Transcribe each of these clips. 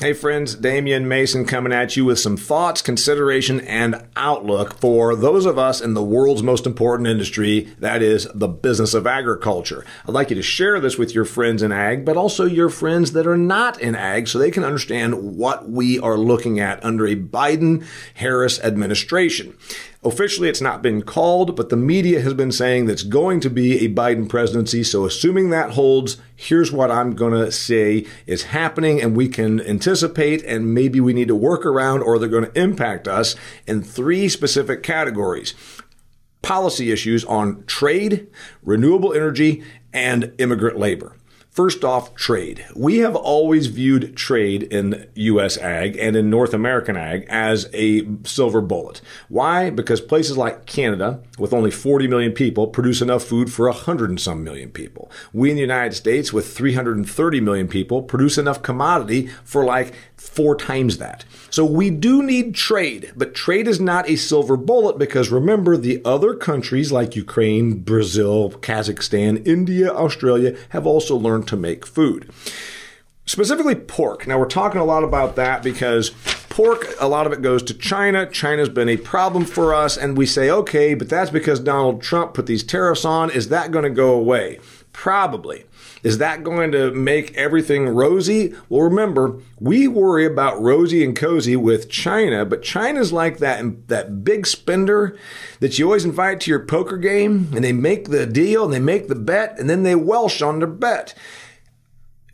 Hey friends, Damian Mason coming at you with some thoughts, consideration, and outlook for those of us in the world's most important industry, that is the business of agriculture. I'd like you to share this with your friends in ag, but also your friends that are not in ag so they can understand what we are looking at under a Biden Harris administration. Officially, it's not been called, but the media has been saying that's going to be a Biden presidency. So, assuming that holds, here's what I'm going to say is happening, and we can anticipate, and maybe we need to work around, or they're going to impact us in three specific categories policy issues on trade, renewable energy, and immigrant labor. First off, trade. We have always viewed trade in U.S. ag and in North American ag as a silver bullet. Why? Because places like Canada, with only 40 million people, produce enough food for 100 and some million people. We in the United States, with 330 million people, produce enough commodity for like four times that. So we do need trade, but trade is not a silver bullet because remember the other countries like Ukraine, Brazil, Kazakhstan, India, Australia have also learned to make food. Specifically pork. Now we're talking a lot about that because pork, a lot of it goes to China. China's been a problem for us and we say, okay, but that's because Donald Trump put these tariffs on. Is that going to go away? Probably. Is that going to make everything rosy? Well, remember, we worry about rosy and cozy with China, but China's like that, that big spender that you always invite to your poker game and they make the deal and they make the bet and then they welsh on their bet.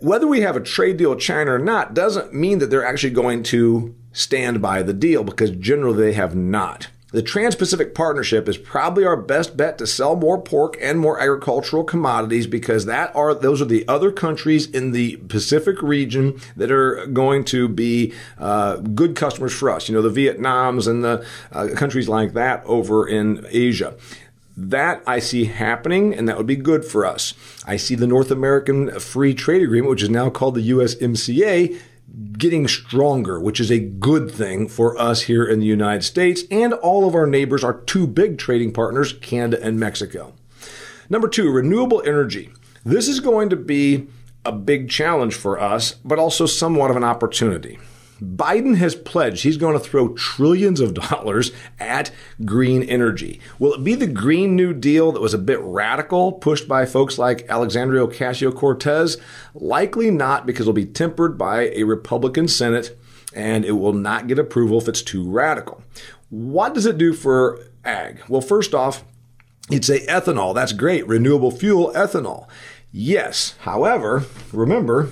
Whether we have a trade deal with China or not doesn't mean that they're actually going to stand by the deal because generally they have not. The Trans Pacific Partnership is probably our best bet to sell more pork and more agricultural commodities because that are those are the other countries in the Pacific region that are going to be uh, good customers for us. You know, the Vietnams and the uh, countries like that over in Asia. That I see happening, and that would be good for us. I see the North American Free Trade Agreement, which is now called the USMCA, getting stronger, which is a good thing for us here in the United States. And all of our neighbors, our two big trading partners, Canada and Mexico. Number two, renewable energy. This is going to be a big challenge for us, but also somewhat of an opportunity. Biden has pledged he's going to throw trillions of dollars at green energy. Will it be the Green New Deal that was a bit radical, pushed by folks like Alexandria Ocasio Cortez? Likely not, because it'll be tempered by a Republican Senate and it will not get approval if it's too radical. What does it do for ag? Well, first off, you'd say ethanol. That's great. Renewable fuel, ethanol. Yes. However, remember,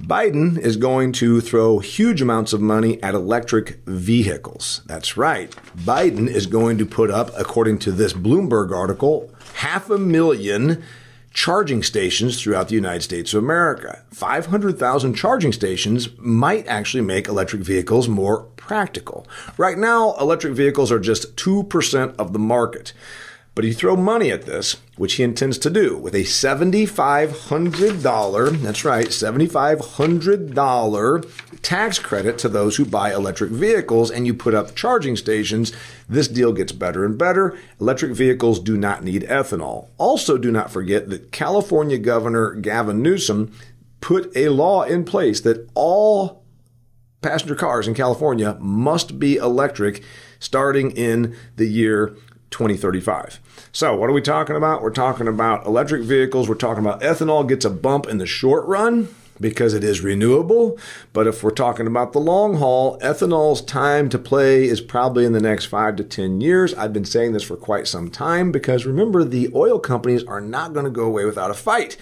Biden is going to throw huge amounts of money at electric vehicles. That's right. Biden is going to put up, according to this Bloomberg article, half a million charging stations throughout the United States of America. 500,000 charging stations might actually make electric vehicles more practical. Right now, electric vehicles are just 2% of the market. But you throw money at this, which he intends to do, with a $7,500, that's right, $7,500 tax credit to those who buy electric vehicles, and you put up charging stations, this deal gets better and better. Electric vehicles do not need ethanol. Also, do not forget that California Governor Gavin Newsom put a law in place that all passenger cars in California must be electric starting in the year 2035. So, what are we talking about? We're talking about electric vehicles. We're talking about ethanol gets a bump in the short run because it is renewable. But if we're talking about the long haul, ethanol's time to play is probably in the next five to 10 years. I've been saying this for quite some time because remember, the oil companies are not going to go away without a fight.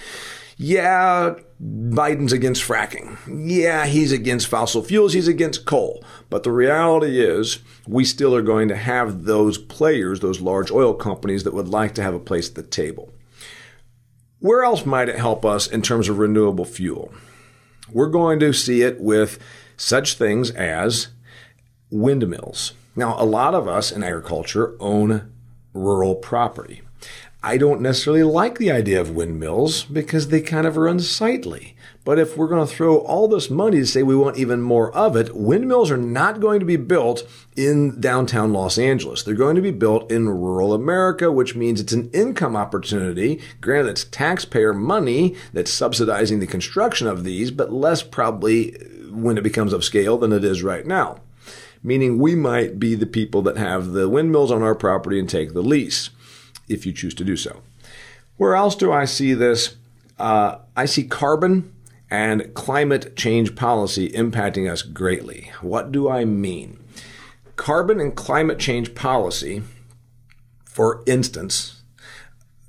Yeah, Biden's against fracking. Yeah, he's against fossil fuels. He's against coal. But the reality is, we still are going to have those players, those large oil companies that would like to have a place at the table. Where else might it help us in terms of renewable fuel? We're going to see it with such things as windmills. Now, a lot of us in agriculture own rural property. I don't necessarily like the idea of windmills because they kind of are unsightly. But if we're going to throw all this money to say we want even more of it, windmills are not going to be built in downtown Los Angeles. They're going to be built in rural America, which means it's an income opportunity. Granted, it's taxpayer money that's subsidizing the construction of these, but less probably uh, when it becomes of scale than it is right now. Meaning we might be the people that have the windmills on our property and take the lease if you choose to do so. Where else do I see this? Uh, I see carbon and climate change policy impacting us greatly. What do I mean? Carbon and climate change policy, for instance,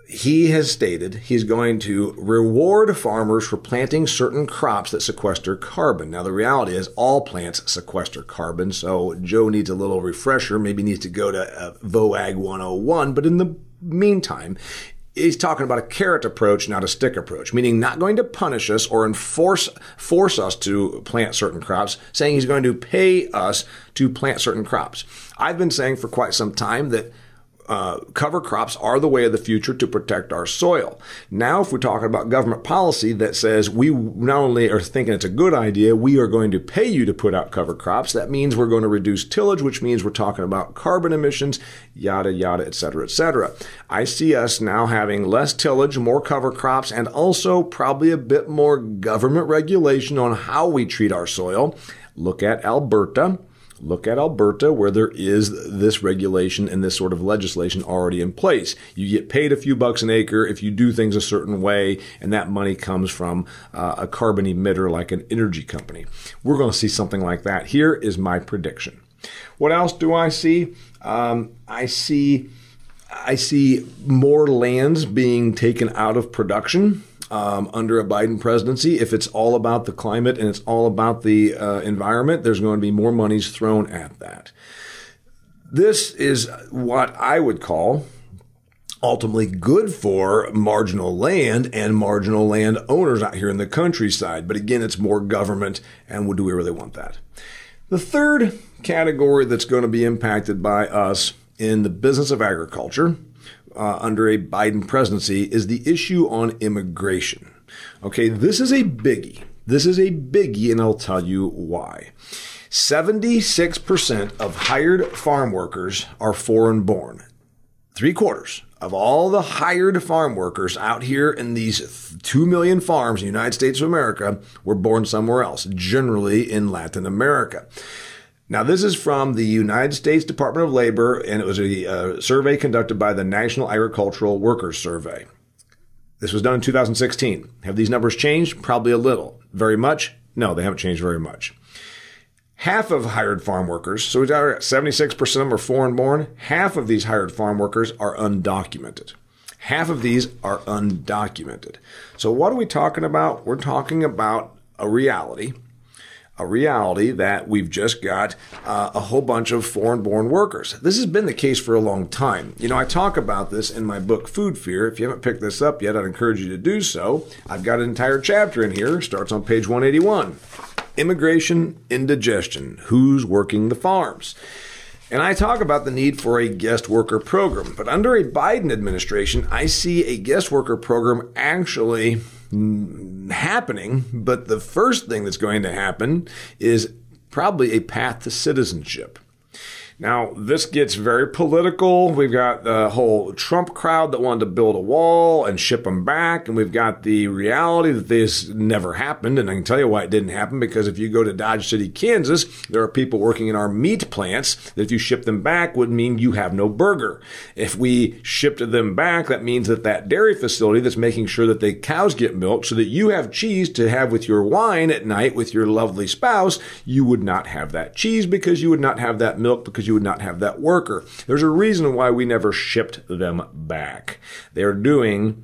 he has stated he's going to reward farmers for planting certain crops that sequester carbon. Now, the reality is all plants sequester carbon, so Joe needs a little refresher, maybe needs to go to uh, VOAG 101, but in the meantime, he's talking about a carrot approach, not a stick approach, meaning not going to punish us or enforce force us to plant certain crops, saying he's going to pay us to plant certain crops. I've been saying for quite some time that uh, cover crops are the way of the future to protect our soil. Now, if we're talking about government policy that says we not only are thinking it's a good idea, we are going to pay you to put out cover crops, that means we're going to reduce tillage, which means we're talking about carbon emissions, yada, yada, et cetera, et cetera. I see us now having less tillage, more cover crops, and also probably a bit more government regulation on how we treat our soil. Look at Alberta. Look at Alberta, where there is this regulation and this sort of legislation already in place. You get paid a few bucks an acre if you do things a certain way, and that money comes from uh, a carbon emitter like an energy company. We're going to see something like that. Here is my prediction. What else do I see? Um, I see. I see more lands being taken out of production um, under a Biden presidency. If it's all about the climate and it's all about the uh, environment, there's going to be more monies thrown at that. This is what I would call ultimately good for marginal land and marginal land owners out here in the countryside. But again, it's more government, and do we really want that? The third category that's going to be impacted by us in the business of agriculture uh, under a Biden presidency is the issue on immigration. Okay, this is a biggie. This is a biggie, and I'll tell you why. 76% of hired farm workers are foreign born. Three quarters of all the hired farm workers out here in these 2 million farms in the United States of America were born somewhere else, generally in Latin America. Now, this is from the United States Department of Labor, and it was a, uh, survey conducted by the National Agricultural Workers Survey. This was done in 2016. Have these numbers changed? Probably a little. Very much? No, they haven't changed very much. Half of hired farm workers, so we got 76% of them are foreign born. Half of these hired farm workers are undocumented. Half of these are undocumented. So what are we talking about? We're talking about a reality a reality that we've just got uh, a whole bunch of foreign born workers. This has been the case for a long time. You know, I talk about this in my book, Food Fear. If you haven't picked this up yet, I'd encourage you to do so. I've got an entire chapter in here, starts on page 181. Immigration, indigestion. Who's working the farms? And I talk about the need for a guest worker program. But under a Biden administration, I see a guest worker program actually happening, but the first thing that's going to happen is probably a path to citizenship. Now, this gets very political. We've got the whole Trump crowd that wanted to build a wall and ship them back. And we've got the reality that this never happened. And I can tell you why it didn't happen because if you go to Dodge City, Kansas, there are people working in our meat plants that if you ship them back would mean you have no burger. If we shipped them back, that means that that dairy facility that's making sure that the cows get milk so that you have cheese to have with your wine at night with your lovely spouse, you would not have that cheese because you would not have that milk because because you would not have that worker. There's a reason why we never shipped them back. They're doing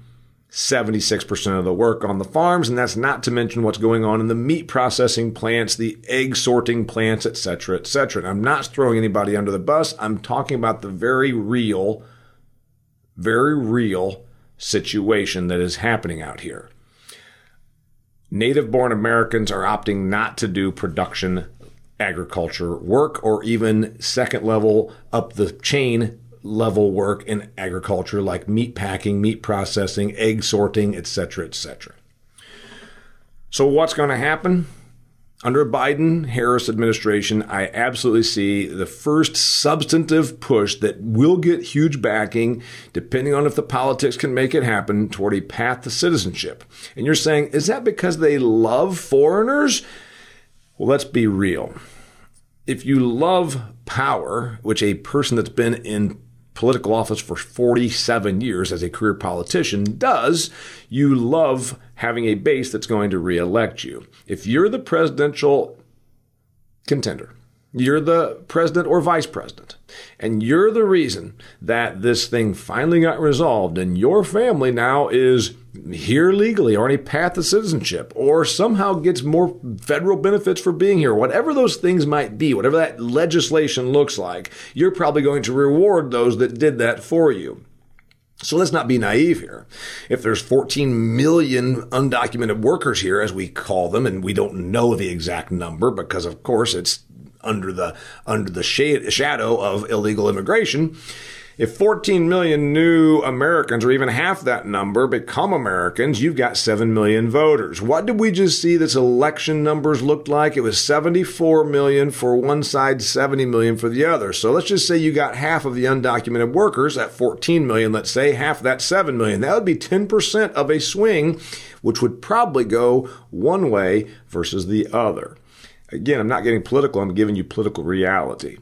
76% of the work on the farms, and that's not to mention what's going on in the meat processing plants, the egg sorting plants, etc., etc. I'm not throwing anybody under the bus. I'm talking about the very real, very real situation that is happening out here. Native born Americans are opting not to do production agriculture work or even second level up the chain level work in agriculture like meat packing, meat processing, egg sorting, etc., etc. So what's going to happen? Under a Biden Harris administration, I absolutely see the first substantive push that will get huge backing, depending on if the politics can make it happen, toward a path to citizenship. And you're saying, is that because they love foreigners? Well, let's be real. If you love power, which a person that's been in political office for 47 years as a career politician does, you love having a base that's going to reelect you. If you're the presidential contender, you're the president or vice president, and you're the reason that this thing finally got resolved, and your family now is here legally or on a path to citizenship or somehow gets more federal benefits for being here, whatever those things might be, whatever that legislation looks like, you're probably going to reward those that did that for you. So let's not be naive here. If there's 14 million undocumented workers here, as we call them, and we don't know the exact number because, of course, it's under the under the shade, shadow of illegal immigration. If 14 million new Americans, or even half that number, become Americans, you've got 7 million voters. What did we just see this election numbers looked like? It was 74 million for one side, 70 million for the other. So let's just say you got half of the undocumented workers at 14 million, let's say, half that 7 million. That would be 10% of a swing, which would probably go one way versus the other. Again, I'm not getting political, I'm giving you political reality.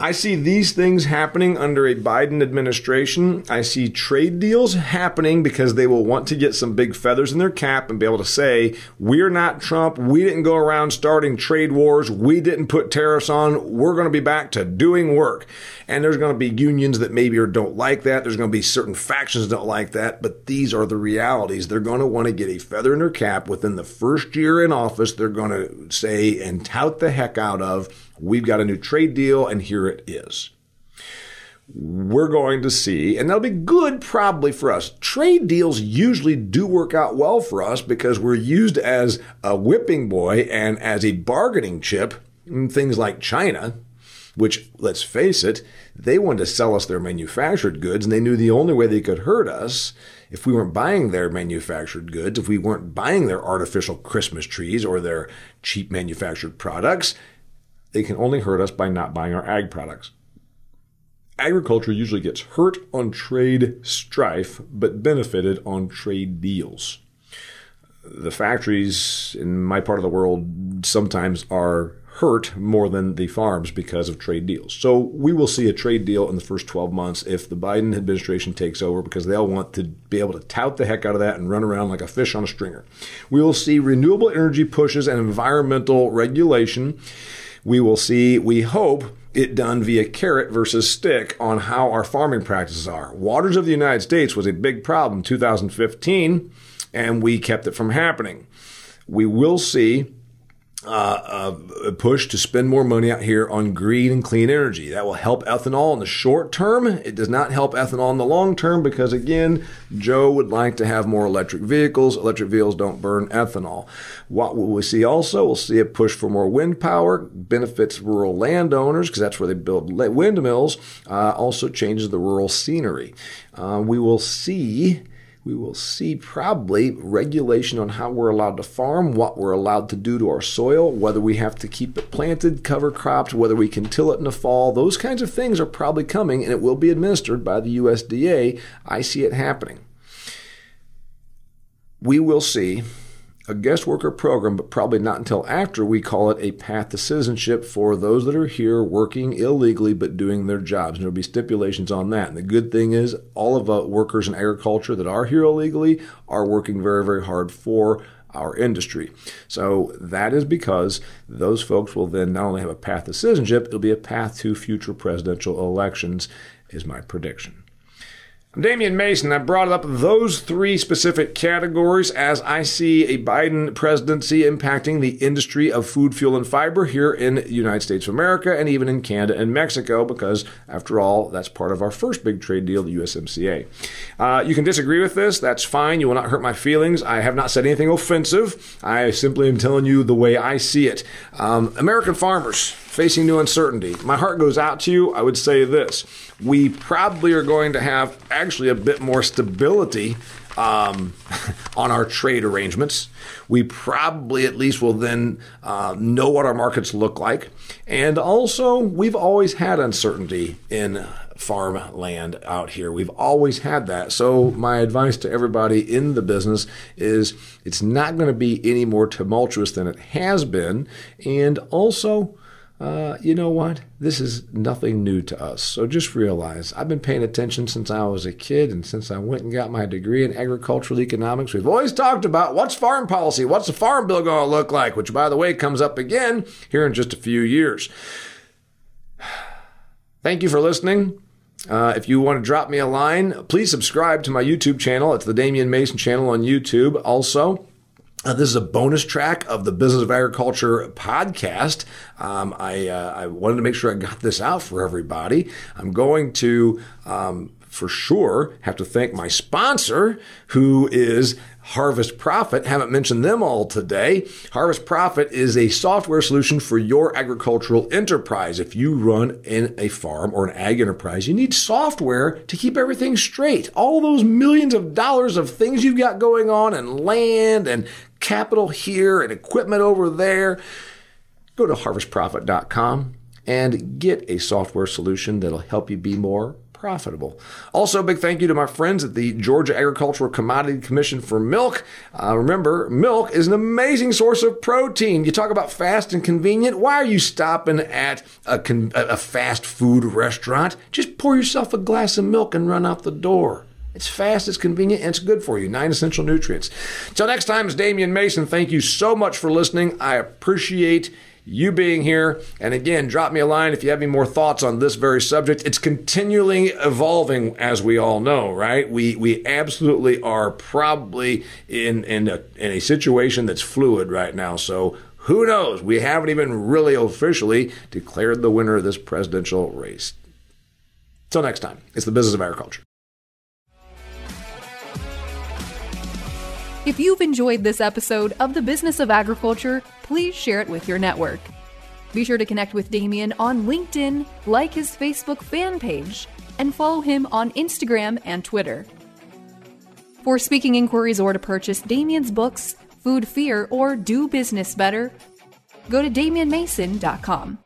I see these things happening under a Biden administration. I see trade deals happening because they will want to get some big feathers in their cap and be able to say, we're not Trump. We didn't go around starting trade wars. We didn't put tariffs on. We're going to be back to doing work. And there's going to be unions that maybe don't like that. There's going to be certain factions that don't like that. But these are the realities. They're going to want to get a feather in their cap within the first year in office. They're going to say and tout the heck out of We've got a new trade deal, and here it is. We're going to see, and that'll be good probably for us. Trade deals usually do work out well for us because we're used as a whipping boy and as a bargaining chip in things like China, which, let's face it, they wanted to sell us their manufactured goods, and they knew the only way they could hurt us if we weren't buying their manufactured goods, if we weren't buying their artificial Christmas trees or their cheap manufactured products, they can only hurt us by not buying our ag products. Agriculture usually gets hurt on trade strife, but benefited on trade deals. The factories in my part of the world sometimes are hurt more than the farms because of trade deals. So we will see a trade deal in the first 12 months if the Biden administration takes over because they'll want to be able to tout the heck out of that and run around like a fish on a stringer. We will see renewable energy pushes and environmental regulation we will see, we hope, it done via carrot versus stick on how our farming practices are. Waters of the United States was a big problem in 2015, and we kept it from happening. We will see uh, a push to spend more money out here on green and clean energy. That will help ethanol in the short term. It does not help ethanol in the long term because, again, Joe would like to have more electric vehicles. Electric vehicles don't burn ethanol. What will we see also? We'll see a push for more wind power, benefits rural landowners because that's where they build windmills, uh, also changes the rural scenery. Uh, we will see we will see probably regulation on how we're allowed to farm, what we're allowed to do to our soil, whether we have to keep it planted, cover crops, whether we can till it in the fall. Those kinds of things are probably coming and it will be administered by the USDA. I see it happening. We will see a guest worker program, but probably not until after we call it a path to citizenship for those that are here working illegally but doing their jobs. And there'll be stipulations on that. And the good thing is, all of the workers in agriculture that are here illegally are working very, very hard for our industry. So that is because those folks will then not only have a path to citizenship, it'll be a path to future presidential elections, is my prediction. Damian Mason, I brought up those three specific categories as I see a Biden presidency impacting the industry of food, fuel, and fiber here in the United States of America and even in Canada and Mexico, because after all, that's part of our first big trade deal, the USMCA. Uh, you can disagree with this. That's fine. You will not hurt my feelings. I have not said anything offensive. I simply am telling you the way I see it. Um, American farmers facing new uncertainty. My heart goes out to you. I would say this we probably are going to have actually a bit more stability um, on our trade arrangements. We probably at least will then uh, know what our markets look like. And also, we've always had uncertainty in farmland out here. We've always had that. So, my advice to everybody in the business is it's not going to be any more tumultuous than it has been. And also, uh, you know what? This is nothing new to us. So just realize I've been paying attention since I was a kid and since I went and got my degree in agricultural economics. We've always talked about what's farm policy? What's the farm bill going to look like? Which, by the way, comes up again here in just a few years. Thank you for listening. Uh, if you want to drop me a line, please subscribe to my YouTube channel. It's the Damian Mason channel on YouTube. Also, uh, this is a bonus track of the Business of Agriculture podcast. Um, I, uh, I wanted to make sure I got this out for everybody. I'm going to um, for sure have to thank my sponsor, who is Harvest Profit. Haven't mentioned them all today. Harvest Profit is a software solution for your agricultural enterprise. If you run in a farm or an ag enterprise, you need software to keep everything straight. All those millions of dollars of things you've got going on and land and capital here and equipment over there. Go to harvestprofit.com and get a software solution that'll help you be more profitable. Also, big thank you to my friends at the Georgia Agricultural Commodity Commission for milk. Uh, remember, milk is an amazing source of protein. You talk about fast and convenient. Why are you stopping at a, con- a fast food restaurant? Just pour yourself a glass of milk and run out the door. It's fast, it's convenient, and it's good for you. Nine essential nutrients. Till next time, it's Damian Mason. Thank you so much for listening. I appreciate you being here. And again, drop me a line if you have any more thoughts on this very subject. It's continually evolving, as we all know, right? We we absolutely are probably in in a, in a situation that's fluid right now. So who knows? We haven't even really officially declared the winner of this presidential race. Till next time, it's the business of agriculture. If you've enjoyed this episode of The Business of Agriculture, please share it with your network. Be sure to connect with Damian on LinkedIn, like his Facebook fan page, and follow him on Instagram and Twitter. For speaking inquiries or to purchase Damian's books, Food Fear, or Do Business Better, go to DamianMason.com.